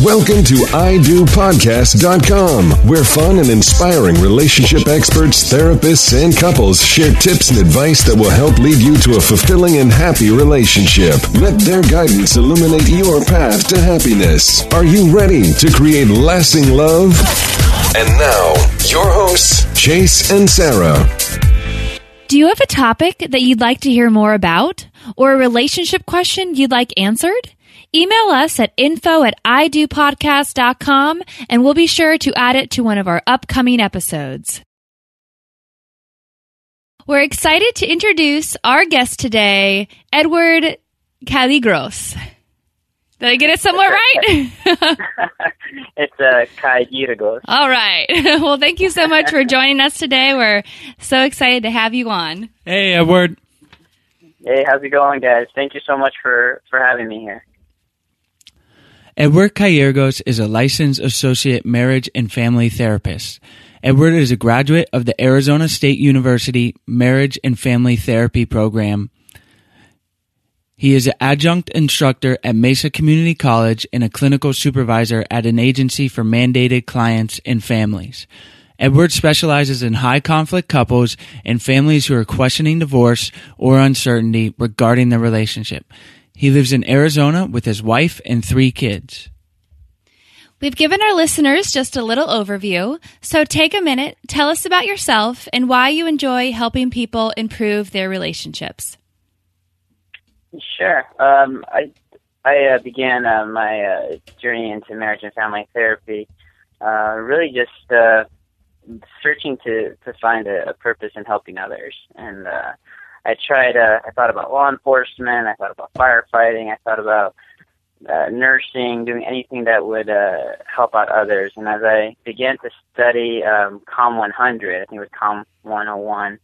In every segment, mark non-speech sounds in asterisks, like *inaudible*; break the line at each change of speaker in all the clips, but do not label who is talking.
Welcome to IDoPodcast.com, where fun and inspiring relationship experts, therapists, and couples share tips and advice that will help lead you to a fulfilling and happy relationship. Let their guidance illuminate your path to happiness. Are you ready to create lasting love? And now, your hosts, Chase and Sarah.
Do you have a topic that you'd like to hear more about? Or a relationship question you'd like answered? Email us at info at idopodcast.com and we'll be sure to add it to one of our upcoming episodes. We're excited to introduce our guest today, Edward Caligros. Did I get it somewhat *laughs* right? *laughs*
it's uh, Caligros.
All right. *laughs* Well, thank you so much for joining us today. We're so excited to have you on.
Hey, Edward.
Hey, how's it going, guys? Thank you so much for, for having me here.
Edward Cairgos is a licensed associate marriage and family therapist. Edward is a graduate of the Arizona State University Marriage and Family Therapy Program. He is an adjunct instructor at Mesa Community College and a clinical supervisor at an agency for mandated clients and families. Edward specializes in high conflict couples and families who are questioning divorce or uncertainty regarding their relationship. He lives in Arizona with his wife and three kids.
We've given our listeners just a little overview, so take a minute, tell us about yourself and why you enjoy helping people improve their relationships.
Sure. Um, I I uh, began uh, my uh, journey into marriage and family therapy, uh, really just uh, searching to to find a, a purpose in helping others. And uh, I tried. Uh, I thought about law enforcement. I thought about firefighting. I thought about uh, nursing, doing anything that would uh, help out others. And as I began to study um, COM 100, I think it was COM 101,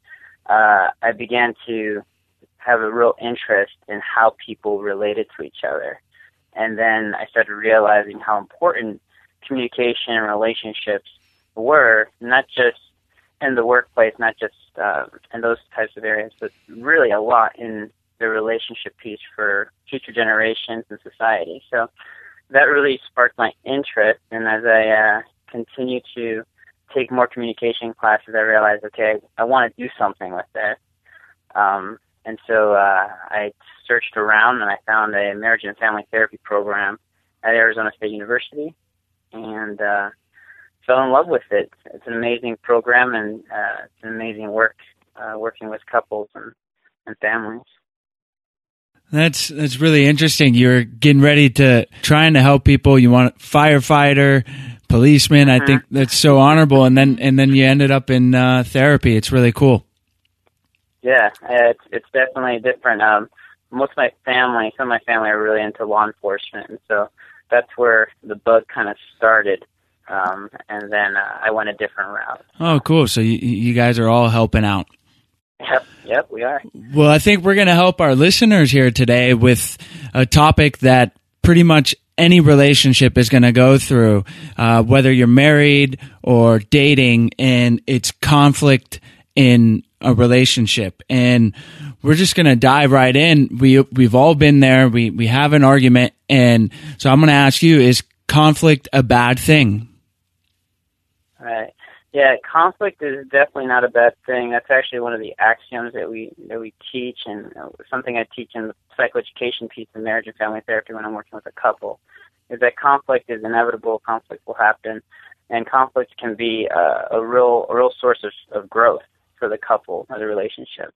uh, I began to have a real interest in how people related to each other. And then I started realizing how important communication and relationships were, not just in the workplace, not just uh, in those types of areas, but really a lot in the relationship piece for future generations and society. So that really sparked my interest. And as I uh, continue to take more communication classes, I realized, okay, I want to do something with this. Um, and so uh, I searched around and I found a marriage and family therapy program at Arizona State University and uh, fell in love with it. It's an amazing program and uh, it's an amazing work uh, working with couples and, and families.
That's that's really interesting. You're getting ready to trying to help people. You want firefighter, policeman. I think that's so honorable. And then and then you ended up in uh, therapy. It's really cool.
Yeah, it's it's definitely different. Um, most of my family, some of my family are really into law enforcement, and so that's where the bug kind of started. Um, and then uh, I went a different route.
Oh, cool! So you you guys are all helping out.
Yep, yep, we are.
Well, I think we're going to help our listeners here today with a topic that pretty much any relationship is going to go through, uh, whether you're married or dating, and it's conflict in a relationship. And we're just going to dive right in. We we've all been there. We we have an argument, and so I'm going to ask you: Is conflict a bad thing?
Right. Yeah, conflict is definitely not a bad thing. That's actually one of the axioms that we that we teach, and something I teach in the psychoeducation piece of marriage and family therapy when I'm working with a couple, is that conflict is inevitable. Conflict will happen, and conflict can be uh, a real a real source of, of growth for the couple or the relationship.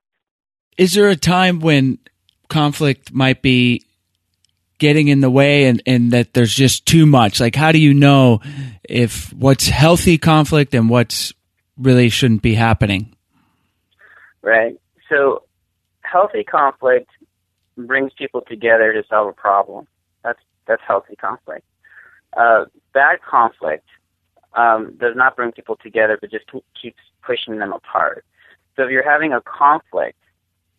Is there a time when conflict might be getting in the way and, and that there's just too much? Like, how do you know if what's healthy conflict and what's really shouldn't be happening?
Right. So, healthy conflict brings people together to solve a problem. That's that's healthy conflict. Uh, bad conflict um, does not bring people together, but just keeps pushing them apart. So, if you're having a conflict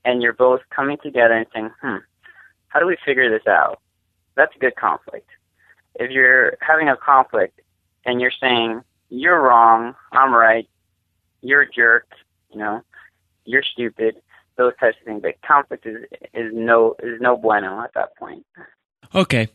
and you're both coming together and saying, "Hmm, how do we figure this out?" That's a good conflict. If you're having a conflict and you're saying, you're wrong, I'm right, you're a jerk, you know, you're stupid, those types of things. But conflict is is no is no bueno at that point.
Okay.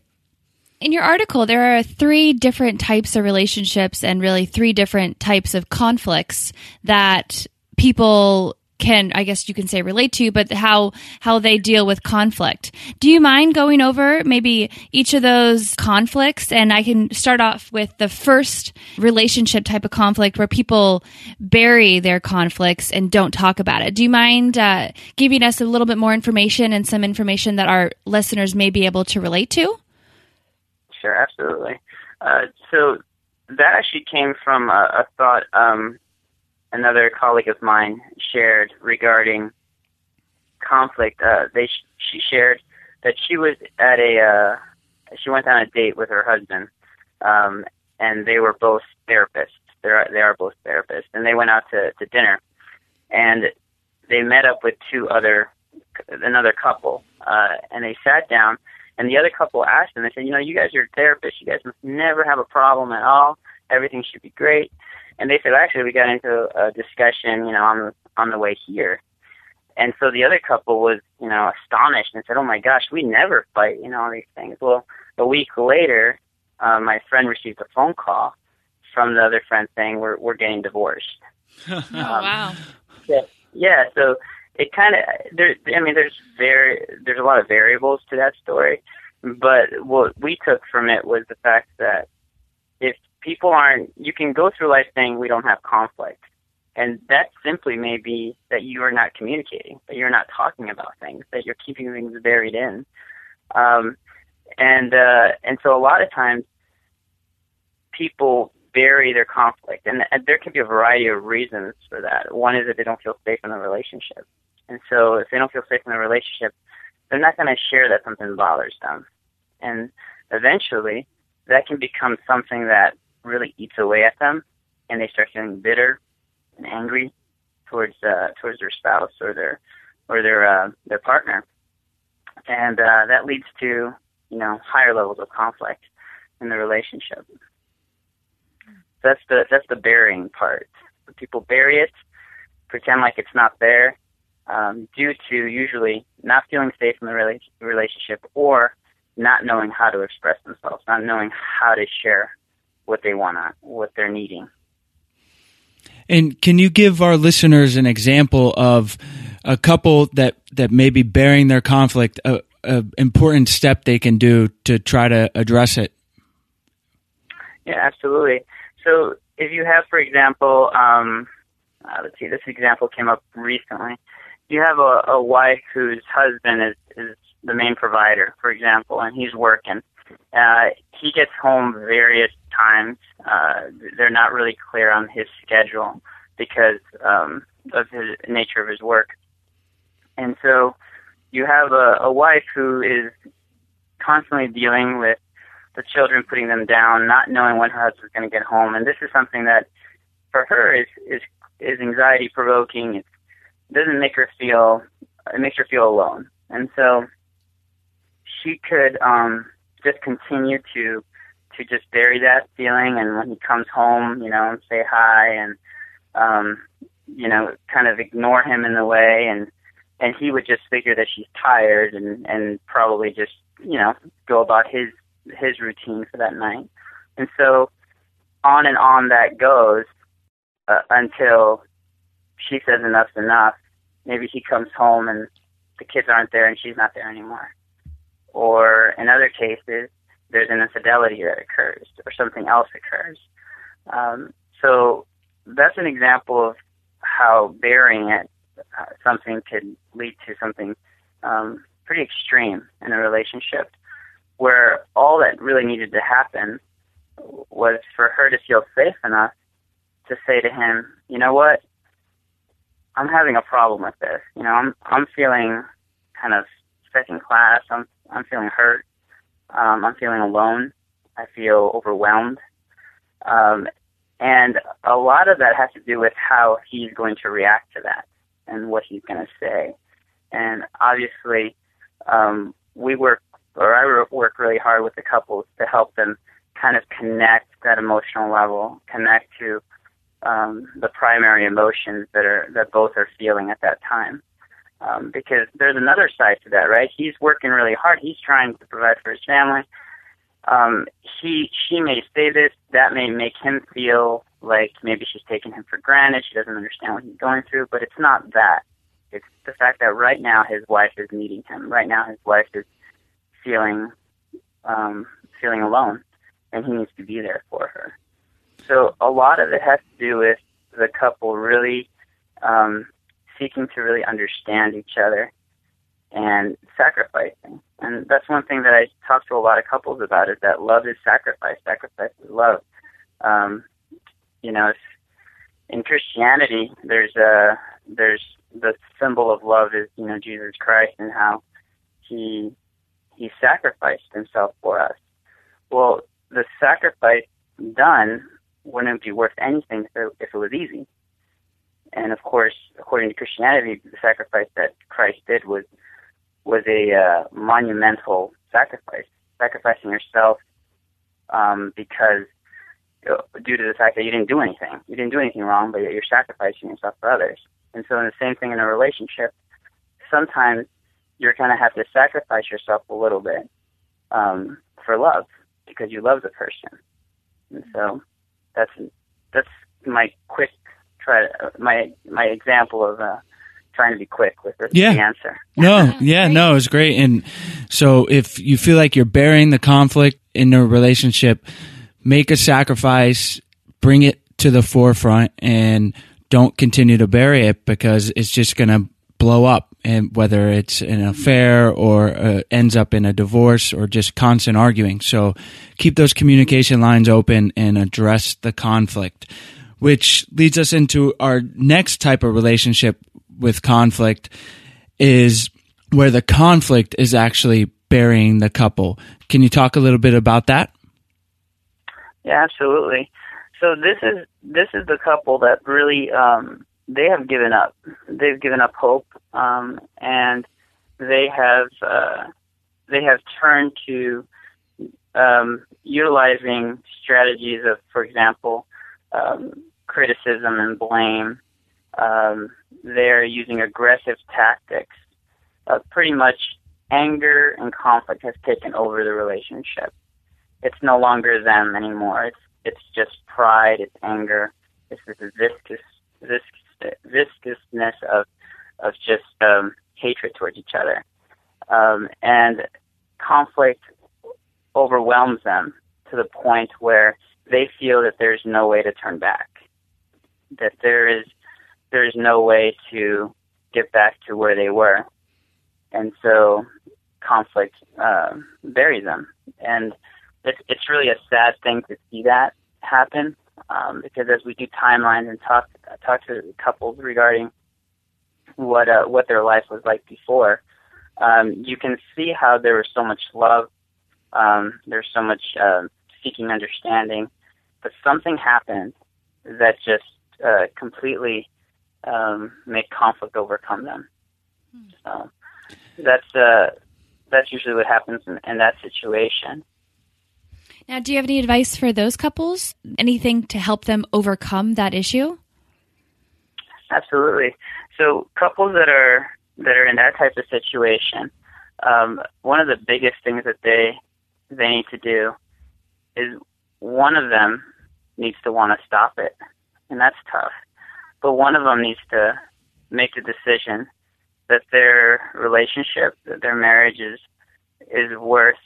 In your article, there are three different types of relationships and really three different types of conflicts that people can I guess you can say relate to, but how how they deal with conflict. Do you mind going over maybe each of those conflicts? And I can start off with the first relationship type of conflict where people bury their conflicts and don't talk about it. Do you mind uh, giving us a little bit more information and some information that our listeners may be able to relate to?
Sure, absolutely. Uh, so that actually came from a, a thought. Um, another colleague of mine shared regarding conflict. Uh, they sh- she shared that she was at a uh, she went on a date with her husband, um, and they were both therapists. They are they are both therapists, and they went out to to dinner, and they met up with two other another couple, uh, and they sat down. And the other couple asked them, they said, you know, you guys are therapists. You guys must never have a problem at all. Everything should be great and they said actually we got into a discussion, you know, on the on the way here. And so the other couple was, you know, astonished and said, "Oh my gosh, we never fight," you know, all these things. Well, a week later, uh, my friend received a phone call from the other friend saying we're we're getting divorced. *laughs*
oh wow!
Yeah, yeah. So it kind of there. I mean, there's very there's a lot of variables to that story, but what we took from it was the fact that if people aren't, you can go through life saying we don't have conflict. And that simply may be that you are not communicating, that you're not talking about things, that you're keeping things buried in. Um, and uh, and so a lot of times people bury their conflict, and, and there can be a variety of reasons for that. One is that they don't feel safe in the relationship, and so if they don't feel safe in the relationship, they're not going to share that something bothers them, and eventually that can become something that really eats away at them, and they start feeling bitter and angry towards uh, towards their spouse or their or their uh, their partner, and uh, that leads to you know higher levels of conflict in the relationship. That's the that's the burying part. People bury it, pretend like it's not there, um, due to usually not feeling safe in the rela- relationship or not knowing how to express themselves, not knowing how to share what they want to, what they're needing.
And can you give our listeners an example of a couple that that may be bearing their conflict, a, a important step they can do to try to address it?
Yeah, absolutely. So if you have, for example, um, uh, let's see, this example came up recently. You have a, a wife whose husband is, is the main provider, for example, and he's working. Uh, he gets home various times. Uh, they're not really clear on his schedule because um, of his nature of his work. And so you have a, a wife who is constantly dealing with the children putting them down, not knowing when her husband's going to get home, and this is something that for her is is is anxiety provoking. It doesn't make her feel it makes her feel alone, and so she could um, just continue to to just bury that feeling, and when he comes home, you know, say hi and um, you know, kind of ignore him in the way, and and he would just figure that she's tired and and probably just you know go about his his routine for that night. And so on and on that goes uh, until she says enough's enough. Maybe he comes home and the kids aren't there and she's not there anymore. Or in other cases, there's an infidelity that occurs or something else occurs. Um, so that's an example of how burying uh, something could lead to something um, pretty extreme in a relationship where all that really needed to happen was for her to feel safe enough to say to him, you know what, I'm having a problem with this. You know, I'm I'm feeling kind of second class. I'm I'm feeling hurt. Um, I'm feeling alone. I feel overwhelmed. Um, and a lot of that has to do with how he's going to react to that and what he's going to say. And obviously, um, we work or I work really hard with the couples to help them kind of connect that emotional level, connect to um, the primary emotions that are that both are feeling at that time. Um, because there's another side to that, right? He's working really hard. He's trying to provide for his family. Um, he she may say this that may make him feel like maybe she's taking him for granted. She doesn't understand what he's going through, but it's not that. It's the fact that right now his wife is needing him. Right now his wife is feeling um, feeling alone, and he needs to be there for her. So a lot of it has to do with the couple really um, seeking to really understand each other and sacrificing. And that's one thing that I talk to a lot of couples about is that love is sacrifice. Sacrifice is love. Um, you know, in Christianity, there's a there's the symbol of love is you know Jesus Christ and how he he sacrificed himself for us. Well, the sacrifice done wouldn't be worth anything if it, if it was easy. And of course, according to Christianity, the sacrifice that Christ did was was a uh, monumental sacrifice, sacrificing yourself um, because uh, due to the fact that you didn't do anything, you didn't do anything wrong, but you're sacrificing yourself for others. And so, in the same thing in a relationship, sometimes you're going to have to sacrifice yourself a little bit um, for love because you love the person. And so that's that's my quick try my my example of uh, trying to be quick with the,
yeah.
the answer.
No, yeah, no, it's great. And so if you feel like you're burying the conflict in a relationship, make a sacrifice, bring it to the forefront, and don't continue to bury it because it's just going to blow up. And whether it's an affair or uh, ends up in a divorce or just constant arguing. So keep those communication lines open and address the conflict, which leads us into our next type of relationship with conflict is where the conflict is actually burying the couple. Can you talk a little bit about that?
Yeah, absolutely. So this is this is the couple that really um, they have given up. They've given up hope, um, and they have uh, they have turned to um, utilizing strategies of, for example, um, criticism and blame. Um, they're using aggressive tactics. Uh, pretty much, anger and conflict has taken over the relationship. It's no longer them anymore. It's it's just pride. It's anger. It's this viscous, viscous viscousness of of just um, hatred towards each other, um, and conflict overwhelms them to the point where they feel that there's no way to turn back, that there is there is no way to get back to where they were, and so conflict uh, buries them, and it's it's really a sad thing to see that happen um, because as we do timelines and talk talk to couples regarding what uh, what their life was like before, um, you can see how there was so much love, um, there's so much uh, seeking understanding, but something happened that just uh, completely um, made conflict overcome them. Hmm. So that's uh, that's usually what happens in, in that situation.
Now, do you have any advice for those couples? Anything to help them overcome that issue?
Absolutely. So, couples that are that are in that type of situation, um, one of the biggest things that they they need to do is one of them needs to want to stop it, and that's tough. But one of them needs to make the decision that their relationship, that their marriage is is worth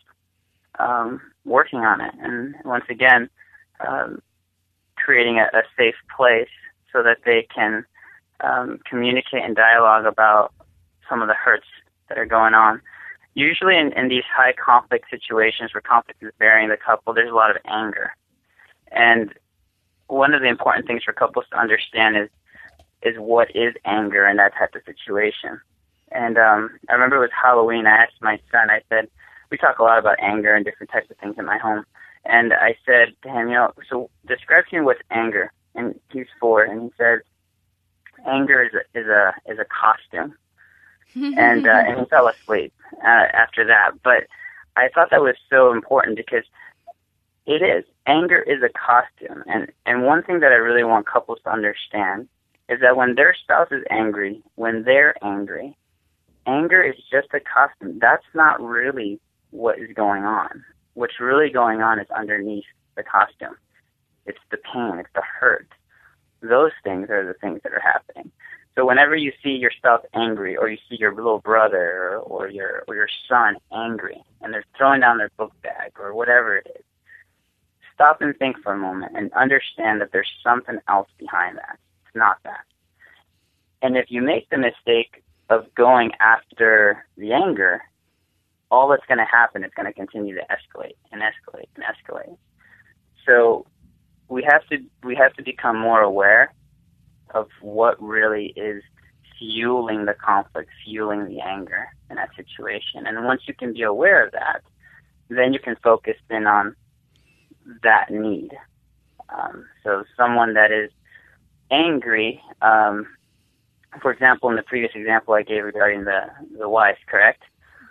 um, working on it, and once again, um, creating a, a safe place so that they can um, communicate and dialogue about some of the hurts that are going on. Usually, in, in these high conflict situations where conflict is burying the couple, there's a lot of anger, and one of the important things for couples to understand is is what is anger in that type of situation. And um, I remember it was Halloween. I asked my son. I said, we talk a lot about anger and different types of things in my home. And I said to him, you know, so describe to me what's anger. And he's four, and he says, anger is a is a is a costume. *laughs* and uh, and he fell asleep uh, after that. But I thought that was so important because it is anger is a costume, and and one thing that I really want couples to understand is that when their spouse is angry, when they're angry, anger is just a costume. That's not really what is going on. What's really going on is underneath the costume. It's the pain, it's the hurt. Those things are the things that are happening. So whenever you see your spouse angry, or you see your little brother or, or your or your son angry, and they're throwing down their book bag or whatever it is, stop and think for a moment and understand that there's something else behind that. It's not that. And if you make the mistake of going after the anger, all that's going to happen is going to continue to escalate and escalate and escalate. So we have to we have to become more aware of what really is fueling the conflict, fueling the anger in that situation. And once you can be aware of that, then you can focus in on that need. Um, so someone that is angry, um, for example, in the previous example I gave regarding the the wife, correct?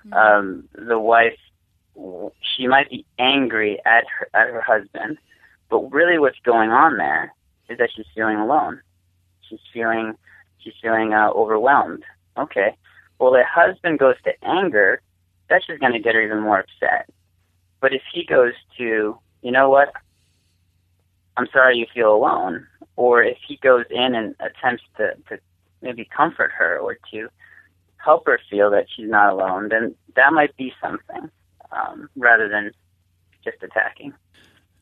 Mm-hmm. Um, the wife, she might be angry at her, at her husband, but really what's going on there is that she's feeling alone. She's feeling she's feeling uh, overwhelmed. Okay. Well, the husband goes to anger, that's just going to get her even more upset. But if he goes to, you know what, I'm sorry you feel alone, or if he goes in and attempts to, to maybe comfort her or to help her feel that she's not alone, then that might be something um, rather than just attacking.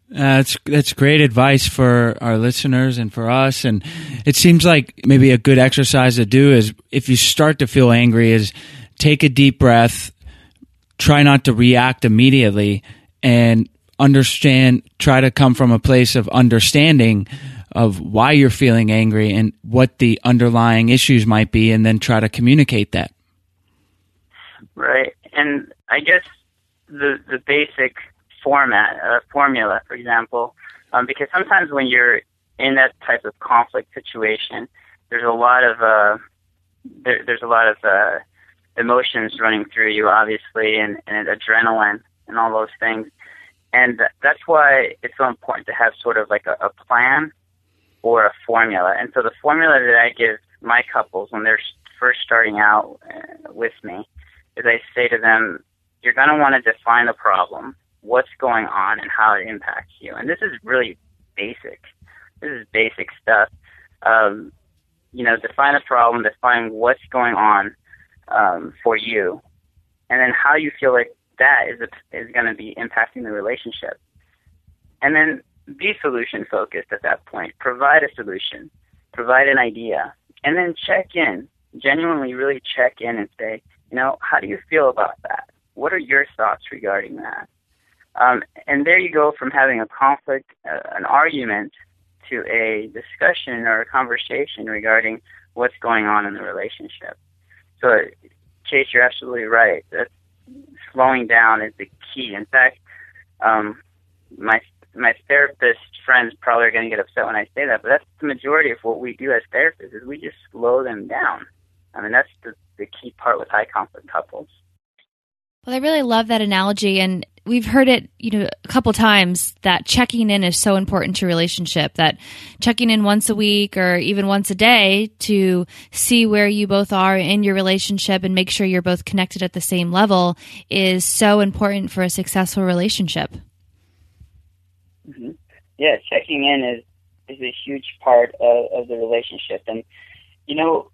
that's that's great advice for our listeners and for us. And it seems like maybe a good exercise to do is if you start to feel angry, is take a deep breath, try not to react immediately, and understand. Try to come from a place of understanding of why you're feeling angry and what the underlying issues might be, and then try to communicate that.
Right, and I guess the the basic format, uh, formula, for example, um, because sometimes when you're in that type of conflict situation, there's a lot of uh, there, there's a lot of uh, emotions running through you, obviously, and, and adrenaline and all those things. And that's why it's so important to have sort of like a, a plan or a formula. And so the formula that I give my couples when they're first starting out uh, with me is I say to them, you're going to want to define the problem what's going on and how it impacts you. And this is really basic. This is basic stuff. Um, you know, define a problem, define what's going on um, for you, and then how you feel like that is is going to be impacting the relationship. And then be solution focused at that point. Provide a solution, provide an idea, and then check in. Genuinely, really check in and say, you know, how do you feel about that? What are your thoughts regarding that? Um, and there you go from having a conflict, uh, an argument, to a discussion or a conversation regarding what's going on in the relationship. So, Chase, you're absolutely right. That slowing down is the key. In fact, um, my my therapist friends probably are going to get upset when I say that, but that's the majority of what we do as therapists is we just slow them down. I mean, that's the, the key part with high conflict couples.
Well, I really love that analogy, and we've heard it, you know, a couple times that checking in is so important to relationship. That checking in once a week or even once a day to see where you both are in your relationship and make sure you're both connected at the same level is so important for a successful relationship.
Mm-hmm. Yeah, checking in is is a huge part of, of the relationship, and you know,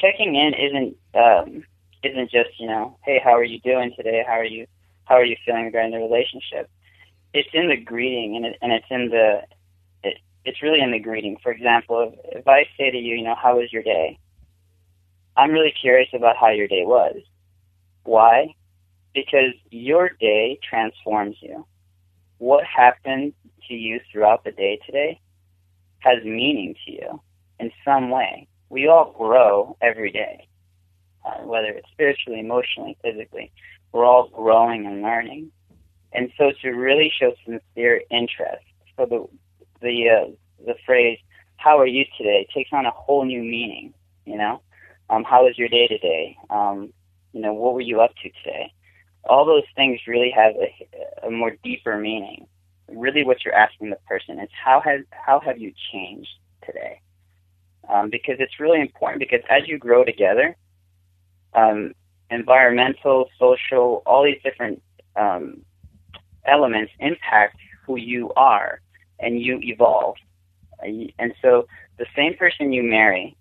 checking in isn't. Um, isn't just you know, hey, how are you doing today? How are you how are you feeling regarding the relationship? It's in the greeting, and it, and it's in the it, it's really in the greeting. For example, if, if I say to you, you know, how was your day? I'm really curious about how your day was. Why? Because your day transforms you. What happened to you throughout the day today has meaning to you in some way. We all grow every day uh, whether it's spiritually, emotionally, physically. We're all growing and learning. And so to really show sincere interest, so the the uh, the phrase "How are you today?" takes on a whole new meaning. You know, um, how was your day today? Um, you know, what were you up to today? All those things really have a, a more deeper meaning. Really, what you're asking the person is how has how have you changed today? Um, because it's really important. Because as you grow together, um, environmental, social, all these different um, elements impact who you are and you evolve. And so the same person you marry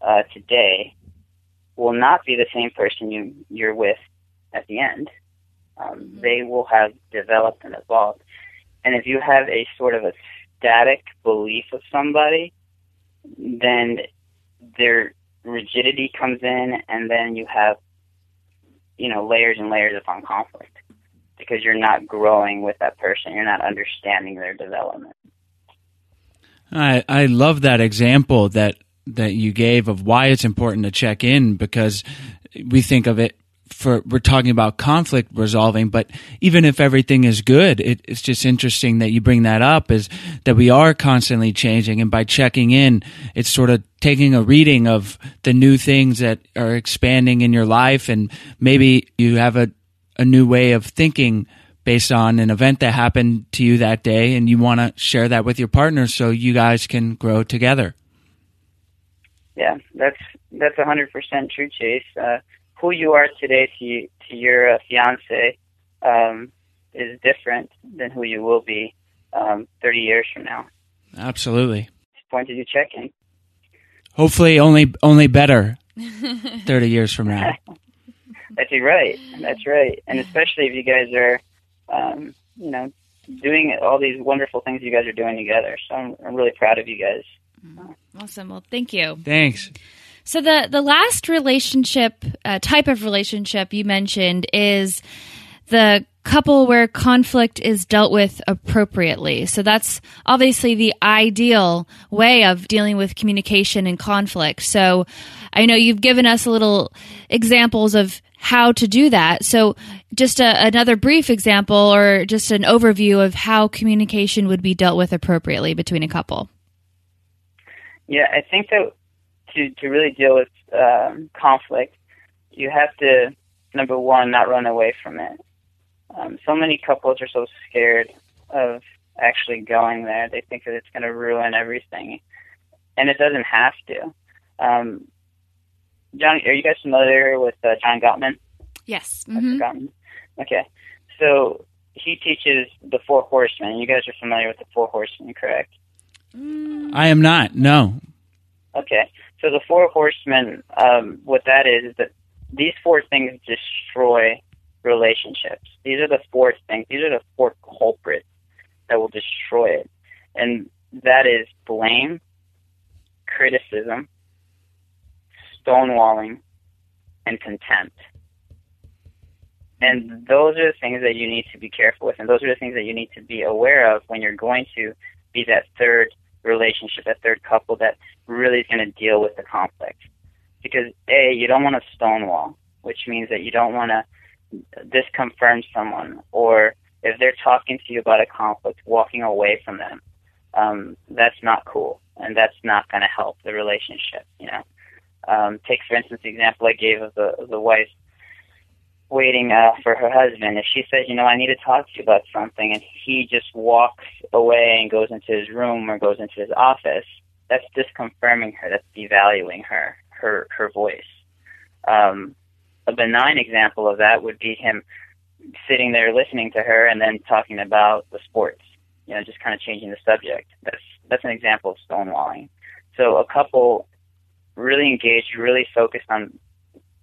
uh, today will not be the same person you, you're with at the end. Um, mm-hmm. They will have developed and evolved. And if you have a sort of a static belief of somebody, then there rigidity comes in, and then you have, you know, layers and layers upon conflict because you're not growing with that person. You're not understanding their development.
I I love that example that that you gave of why it's important to check in because we think of it for we're talking about conflict resolving, but even if everything is good, it, it's just interesting that you bring that up is that we are constantly changing. And by checking in, it's sort of taking a reading of the new things that are expanding in your life. And maybe you have a, a new way of thinking based on an event that happened to you that day. And you want to share that with your partner so you guys can grow together.
Yeah, that's, that's a hundred percent true, Chase. Uh, who you are today to to your uh, fiance um, is different than who you will be um, 30 years from now.
Absolutely.
Point to do checking.
Hopefully, only only better *laughs* 30 years from now. *laughs*
That's right. That's right. And especially if you guys are, um, you know, doing all these wonderful things you guys are doing together. So I'm, I'm really proud of you guys.
Awesome. Well, thank you.
Thanks.
So the the last relationship uh, type of relationship you mentioned is the couple where conflict is dealt with appropriately. So that's obviously the ideal way of dealing with communication and conflict. So I know you've given us a little examples of how to do that. So just a, another brief example or just an overview of how communication would be dealt with appropriately between a couple.
Yeah, I think that to to really deal with um, conflict, you have to number one not run away from it. Um, so many couples are so scared of actually going there. They think that it's going to ruin everything, and it doesn't have to. Um, John, are you guys familiar with uh, John Gottman?
Yes.
Mm-hmm. Gottman. Okay, so he teaches the Four Horsemen. You guys are familiar with the Four Horsemen, correct?
I am not. No.
Okay, so the Four Horsemen, um, what that is, is that these four things destroy relationships. These are the four things. These are the four culprits that will destroy it, and that is blame, criticism, stonewalling, and contempt. And those are the things that you need to be careful with, and those are the things that you need to be aware of when you're going to be that third relationship, that third couple that really is going to deal with the conflict. Because A, you don't want to stonewall, which means that you don't want to disconfirm someone, or if they're talking to you about a conflict, walking away from them. Um, that's not cool, and that's not going to help the relationship. You know, um, take for instance the example I gave of the the wife waiting uh, for her husband. If she says, you know, I need to talk to you about something, and he just walks away and goes into his room or goes into his office, that's disconfirming her. That's devaluing her, her, her voice. Um, a benign example of that would be him sitting there listening to her and then talking about the sports. You know, just kind of changing the subject. That's that's an example of stonewalling. So a couple really engaged, really focused on,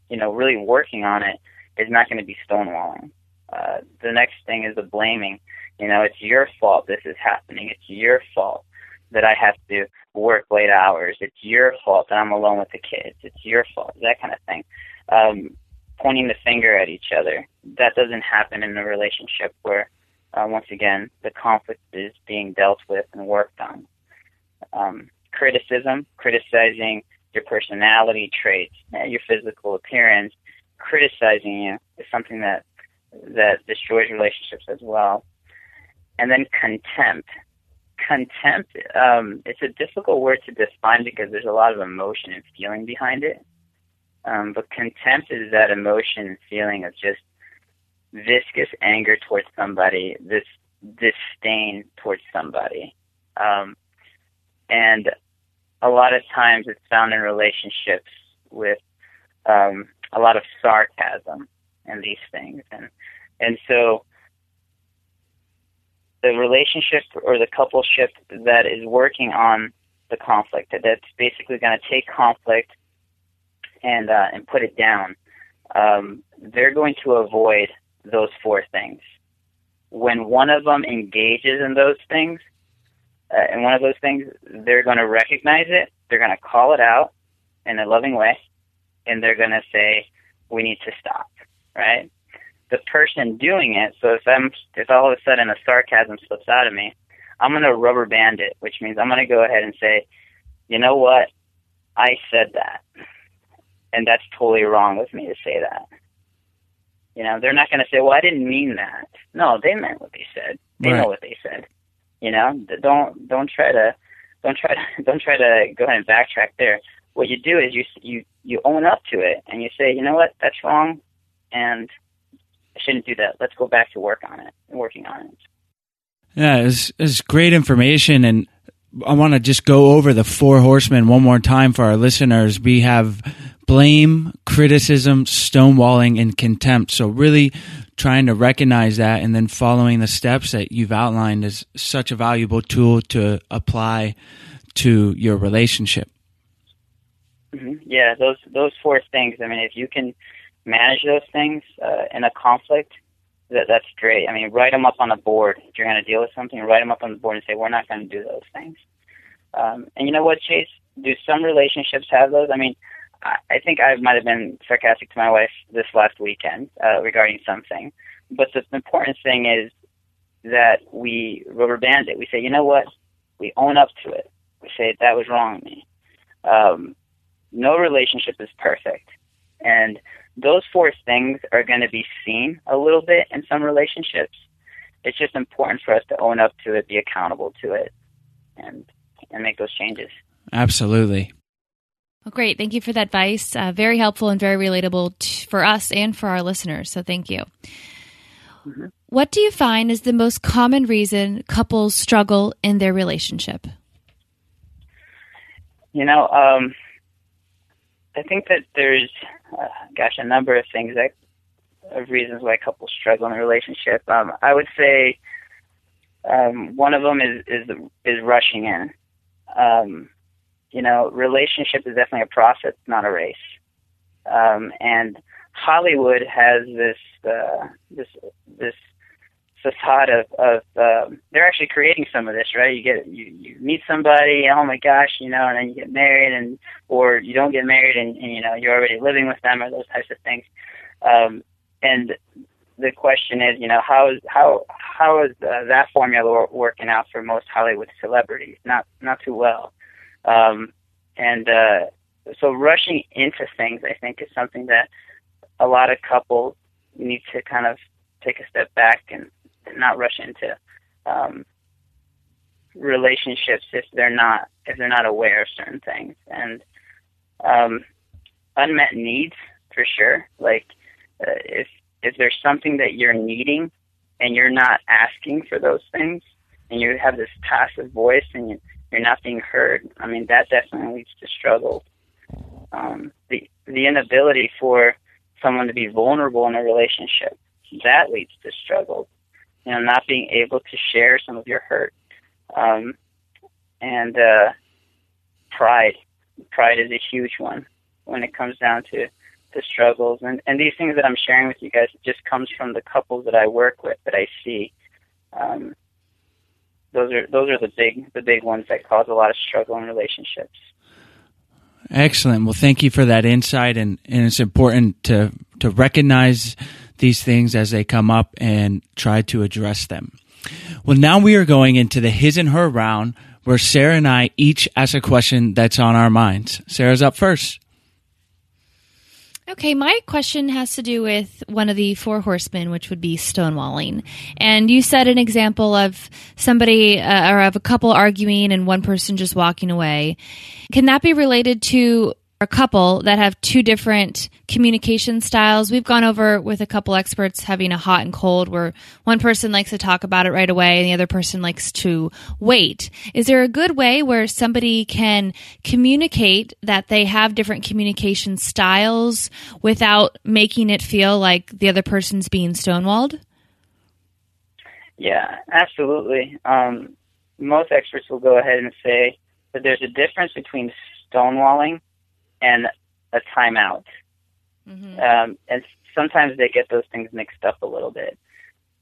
you know, really working on it is not going to be stonewalling. Uh, the next thing is the blaming. You know, it's your fault this is happening. It's your fault that I have to work late hours. It's your fault that I'm alone with the kids. It's your fault. That kind of thing. Um, pointing the finger at each other. That doesn't happen in a relationship where, uh, once again, the conflict is being dealt with and worked on. Um, criticism, criticizing your personality traits, your physical appearance, criticizing you is something that that destroys relationships as well. And then contempt. Contempt, um, it's a difficult word to define because there's a lot of emotion and feeling behind it. Um, but contempt is that emotion and feeling of just viscous anger towards somebody, this disdain towards somebody. Um, and a lot of times it's found in relationships with um, a lot of sarcasm and these things. And, and so the relationship or the coupleship that is working on the conflict, that's basically going to take conflict and uh, and put it down, um, they're going to avoid those four things. When one of them engages in those things, uh, in one of those things, they're going to recognize it. They're going to call it out in a loving way, and they're going to say, "We need to stop." Right? The person doing it. So if I'm, if all of a sudden a sarcasm slips out of me, I'm going to rubber band it, which means I'm going to go ahead and say, "You know what? I said that." and that's totally wrong with me to say that. You know, they're not going to say, "Well, I didn't mean that." No, they meant what they said. They right. know what they said. You know, don't don't try to don't try to *laughs* don't try to go ahead and backtrack there. What you do is you you you own up to it and you say, "You know what? That's wrong, and I shouldn't do that. Let's go back to work on it, working on it."
Yeah, it's it's great information and I want to just go over the four horsemen one more time for our listeners. We have blame, criticism, stonewalling, and contempt. So, really trying to recognize that and then following the steps that you've outlined is such a valuable tool to apply to your relationship.
Mm-hmm. Yeah, those those four things. I mean, if you can manage those things uh, in a conflict, that that's great. I mean, write them up on a board. If you're going to deal with something, write them up on the board and say, we're not going to do those things. Um, and you know what, Chase? Do some relationships have those? I mean, I, I think I might have been sarcastic to my wife this last weekend uh, regarding something. But the important thing is that we rubber band it. We say, you know what? We own up to it. We say that was wrong with me. Um, no relationship is perfect, and those four things are going to be seen a little bit in some relationships. It's just important for us to own up to it, be accountable to it, and and make those changes.
Absolutely.
Well, great. Thank you for that advice. Uh, very helpful and very relatable t- for us and for our listeners. So thank you. Mm-hmm. What do you find is the most common reason couples struggle in their relationship?
You know, um, I think that there's, uh, gosh, a number of things that of reasons why couples struggle in a relationship. Um, I would say um, one of them is is is rushing in. Um, you know, relationship is definitely a process, not a race. Um, and Hollywood has this uh, this this facade of of uh, they're actually creating some of this, right? You get you you meet somebody, oh my gosh, you know, and then you get married, and or you don't get married, and, and you know you're already living with them, or those types of things. Um, and the question is, you know, how is how how is uh, that formula working out for most Hollywood celebrities? Not not too well. Um, and uh, so rushing into things, I think, is something that a lot of couples need to kind of take a step back and not rush into um, relationships if they're not if they're not aware of certain things and um, unmet needs for sure. Like uh, if if there's something that you're needing and you're not asking for those things and you have this passive voice and you, you're not being heard, I mean that definitely leads to struggles. Um, the the inability for someone to be vulnerable in a relationship that leads to struggles you know, not being able to share some of your hurt. Um, and uh, pride. Pride is a huge one when it comes down to the struggles. And, and these things that I'm sharing with you guys just comes from the couples that I work with that I see. Um, those are those are the big the big ones that cause a lot of struggle in relationships.
Excellent. Well, thank you for that insight, and, and it's important to to recognize these things as they come up and try to address them. Well, now we are going into the his and her round where Sarah and I each ask a question that's on our minds. Sarah's up first.
Okay, my question has to do with one of the four horsemen, which would be stonewalling. And you said an example of somebody uh, or of a couple arguing and one person just walking away. Can that be related to a couple that have two different communication styles. We've gone over with a couple experts having a hot and cold where one person likes to talk about it right away and the other person likes to wait. Is there a good way where somebody can communicate that they have different communication styles without making it feel like the other person's being stonewalled?
Yeah, absolutely. Um, most experts will go ahead and say that there's a difference between stonewalling and a timeout. Mm-hmm. Um, and sometimes they get those things mixed up a little bit.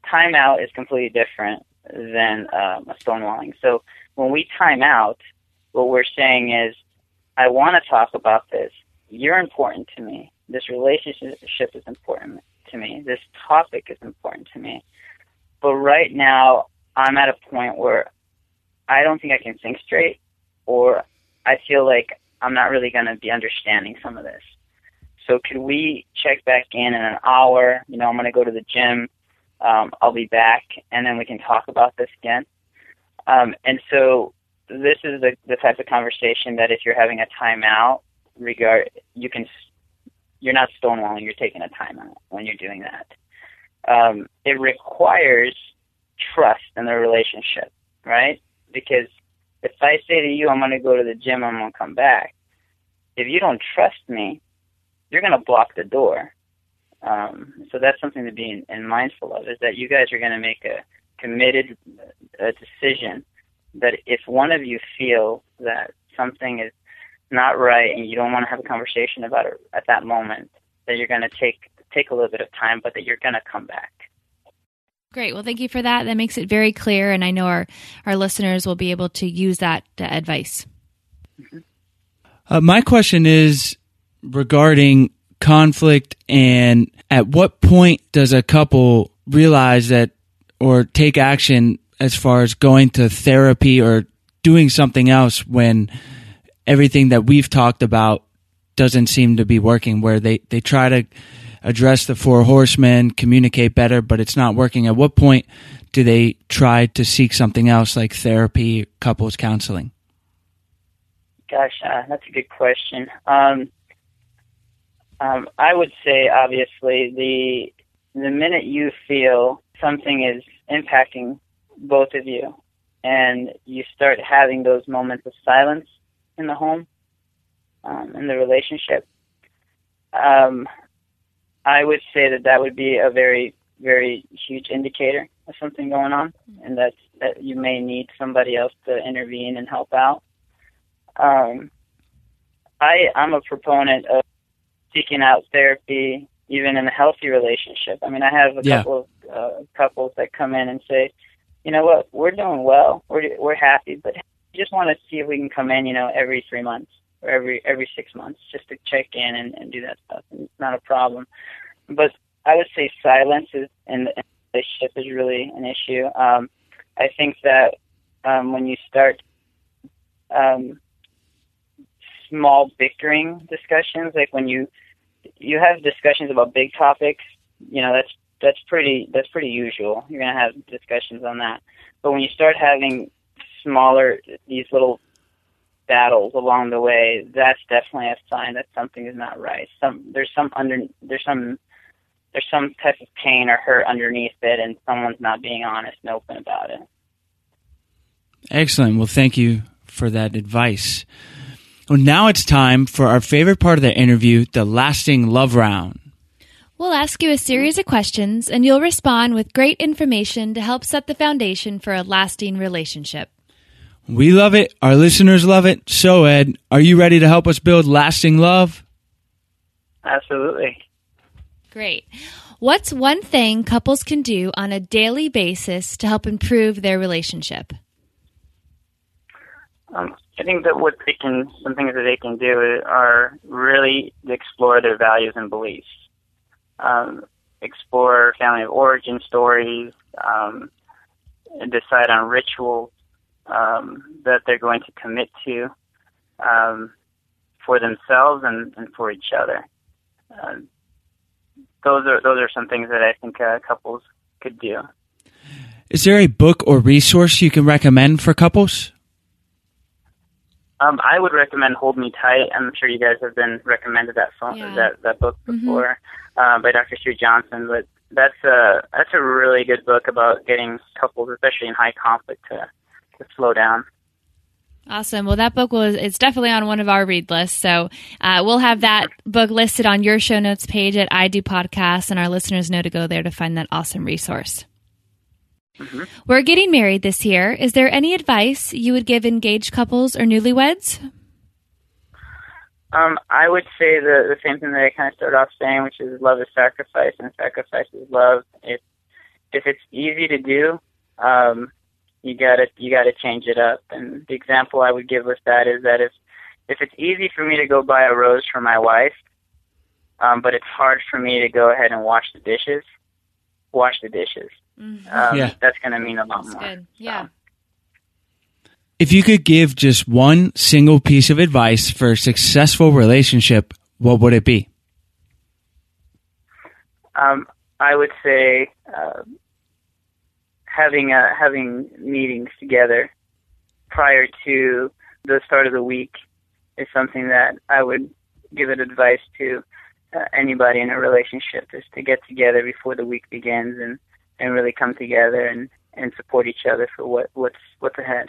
Timeout is completely different than um, a stonewalling. So when we time out, what we're saying is, I want to talk about this. You're important to me. This relationship is important to me. This topic is important to me. But right now, I'm at a point where I don't think I can think straight, or I feel like I'm not really going to be understanding some of this. So could we check back in in an hour? You know, I'm going to go to the gym. Um, I'll be back, and then we can talk about this again. Um, and so this is the, the type of conversation that if you're having a timeout, regard you can you're not stonewalling, you're taking a timeout when you're doing that. Um, it requires trust in the relationship, right? Because if I say to you, I'm going to go to the gym, I'm going to come back, if you don't trust me, you're going to block the door. Um, so that's something to be in, in mindful of is that you guys are going to make a committed a decision that if one of you feel that something is not right and you don't want to have a conversation about it at that moment, that you're going to take take a little bit of time, but that you're going to come back.
Great. Well, thank you for that. That makes it very clear, and I know our our listeners will be able to use that uh, advice.
Uh, my question is regarding conflict and at what point does a couple realize that or take action as far as going to therapy or doing something else when everything that we've talked about doesn't seem to be working where they, they try to address the four horsemen, communicate better, but it's not working. At what point do they try to seek something else like therapy, couples counseling?
Gosh, uh, that's a good question. Um, um, I would say, obviously, the the minute you feel something is impacting both of you, and you start having those moments of silence in the home, um, in the relationship, um, I would say that that would be a very, very huge indicator of something going on, and that that you may need somebody else to intervene and help out. Um, I I'm a proponent of seeking out therapy even in a healthy relationship. I mean, I have a
Yeah.
couple of uh, couples that come in and say, you know what, we're doing well, we're we're happy, but we just want to see if we can come in, you know, every three months every every six months just to check in and, and do that stuff. And it's not a problem, but I would say silence is the relationship is really an issue. Um, I think that um, when you start um, small bickering discussions, like when you you have discussions about big topics, you know that's that's pretty that's pretty usual. You're gonna have discussions on that. But when you start having smaller these little battles along the way, that's definitely a sign that something is not right. Some there's some under there's some there's some type of pain or hurt underneath it, and someone's not being honest and open about it.
Excellent. Well, thank you for that advice. Well, now it's time for our favorite part of the interview, the lasting love round.
We'll ask you a series of questions, and you'll respond with great information to help set the foundation for a lasting relationship.
We love it. Our listeners love it. So, Ed, are you ready to help us build lasting love?
Absolutely.
Great. What's one thing couples can do on a daily basis to help improve their relationship?
Um, I think that what they can, some things that they can do are really explore their values and beliefs. Um, explore family of origin stories, um, and decide on rituals um, that they're going to commit to um, for themselves and, and for each other. Uh, those are those are some things that I think uh, couples could do.
Is there a book or resource you can recommend for couples?
Um, I would recommend "Hold Me Tight." I'm sure you guys have been recommended that phone,
Yeah.
that that book before uh, by Dr. Sue Johnson. But that's a that's a really good book about getting couples, especially in high conflict, to to slow down.
Awesome. Well, that book was it's definitely on one of our read lists. So uh, we'll have that book listed on your show notes page at I Do Podcast, and our listeners know to go there to find that awesome resource. We're getting married this year. Is there any advice you would give engaged couples or newlyweds?
Um, I would say the the same thing that I kind of started off saying, which is love is sacrifice, and sacrifice is love. If if it's easy to do, um, you gotta you gotta change it up. And the example I would give with that is that if if it's easy for me to go buy a rose for my wife, um, but it's hard for me to go ahead and wash the dishes, wash the dishes. Um,
Yeah.
That's gonna mean a lot more.
Good. Yeah.
If you could give just one single piece of advice for a successful relationship, what would it be?
Um, I would say uh, having uh, having meetings together prior to the start of the week is something that I would give it advice to uh, anybody in a relationship is to get together before the week begins and, and really come together and, and support each other for what, what's what's ahead.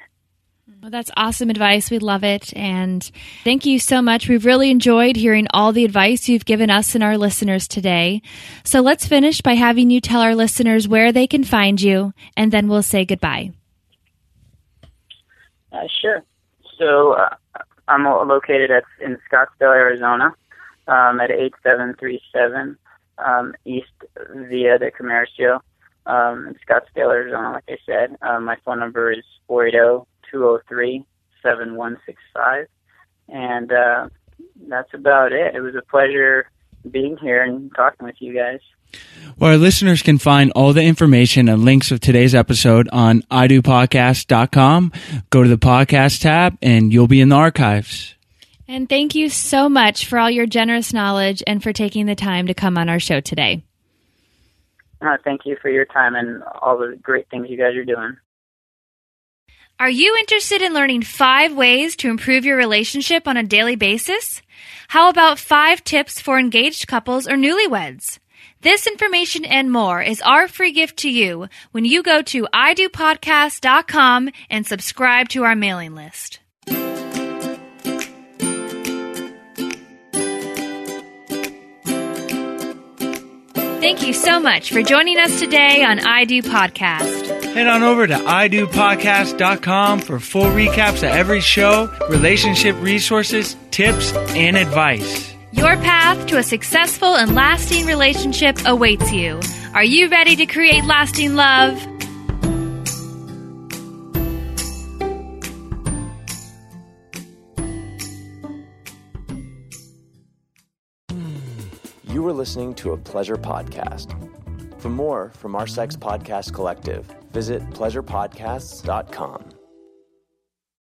Well, that's awesome advice. We love it. And thank you so much. We've really enjoyed hearing all the advice you've given us and our listeners today. So let's finish by having you tell our listeners where they can find you, and then we'll say goodbye.
Uh, sure. So uh, I'm located at in Scottsdale, Arizona, um, at 8737 um, East Via de Comercio. um, in Scottsdale, Arizona, like I said. Um, my phone number is 480-203-7165. And uh, that's about it. It was a pleasure being here and talking with you guys.
Well, our listeners can find all the information and links of today's episode on idopodcast.com. Go to the podcast tab and you'll be in the archives.
And thank you so much for all your generous knowledge and for taking the time to come on our show today.
Uh, thank you for your time and all the great things you guys are doing.
Are you interested in learning five ways to improve your relationship on a daily basis? How about five tips for engaged couples or newlyweds? This information and more is our free gift to you when you go to idopodcast.com and subscribe to our mailing list. Thank you so much for joining us today on I Do Podcast.
Head on over to idopodcast.com for full recaps of every show, relationship resources, tips, and advice.
Your path to a successful and lasting relationship awaits you. Are you ready to create lasting love?
You were listening to a pleasure podcast. For more from our Sex Podcast Collective, visit pleasurepodcasts.com.